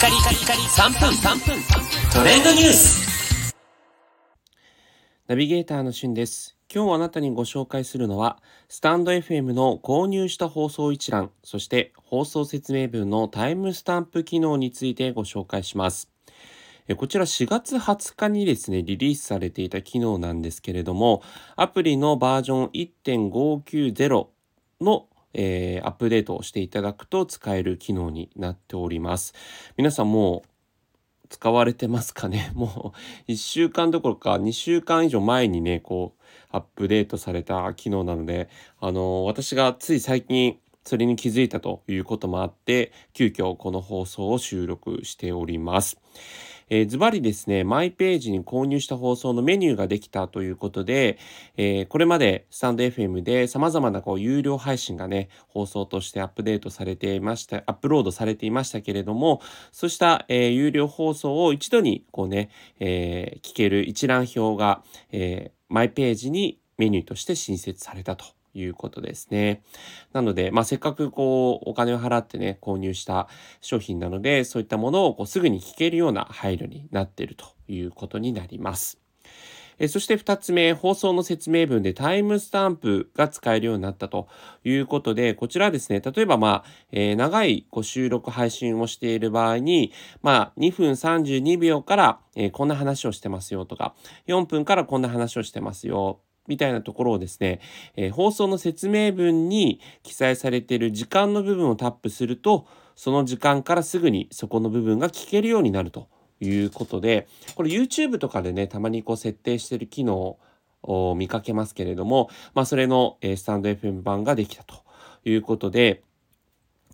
カリカリカリ3分3分トレンドニュースナビゲーターのしゅんです。今日あなたにご紹介するのは、スタンド FM の購入した放送一覧、そして放送説明文のタイムスタンプ機能についてご紹介します。えこちら4月20日にですね、リリースされていた機能なんですけれども、アプリのバージョン1.590のえーアップデートをしていただくと使える機能になっております。皆さんもう使われてますかね？もう1週間どころか2週間以上前にね、こうアップデートされた機能なので、あの私がつい最近それに気づいたということもあって、急遽この放送を収録しております。えーズバリですね、マイページに購入した放送のメニューができたということで、えーこれまでスタンド FM で様々なこう有料配信がね、放送としてアップデートされていました、アップロードされていましたけれども、そうした、えー有料放送を一度にこうね、え聞ける一覧表が、えマイページにメニューとして新設されたと。いうことですね。なので、まあ、せっかくこう、お金を払ってね、購入した商品なので、そういったものをこうすぐに聞けるような配慮になっているということになります。えそして2つ目、放送の説明文でタイムスタンプが使えるようになったということで、こちらですね、例えばまあ、えー長いこう収録配信をしている場合に、まあ、2分32秒から、えーこんな話をしてますよとか、4分からこんな話をしてますよ。みたいなところをですね、えー放送の説明文に記載されている時間の部分をタップすると、その時間からすぐにそこの部分が聞けるようになるということで、これ YouTube とかでね、たまにこう設定してる機能を見かけますけれども、まあそれの、えスタンド FM 版ができたということで、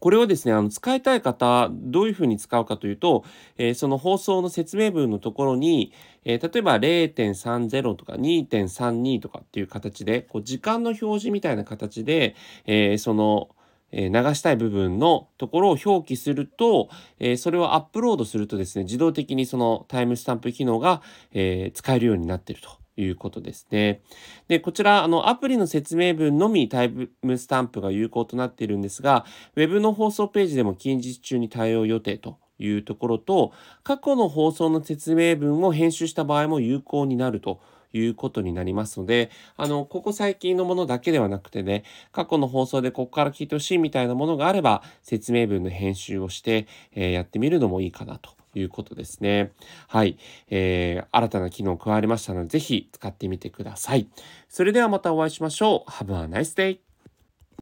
これをですね、あの、使いたい方、どういうふうに使うかというと、えーその放送の説明文のところに、えー例えば0.30とか2.32とかっていう形で、こう、時間の表示みたいな形で、えーその、え流したい部分のところを表記すると、えそれをアップロードするとですね、自動的にそのタイムスタンプ機能が、え使えるようになっていると。いうことですね。で、こちら、あの、アプリの説明文のみタイムスタンプが有効となっているんですが、ウェブの放送ページでも近日中に対応予定というところと、過去の放送の説明文を編集した場合も有効になるということになりますので、あの、ここ最近のものだけではなくてね、過去の放送でここから聞いてほしいみたいなものがあれば、説明文の編集をして、えーやってみるのもいいかなということですね。はい。えー新たな機能加わりましたので、ぜひ使ってみてください。それではまたお会いしましょう。Have a nice day!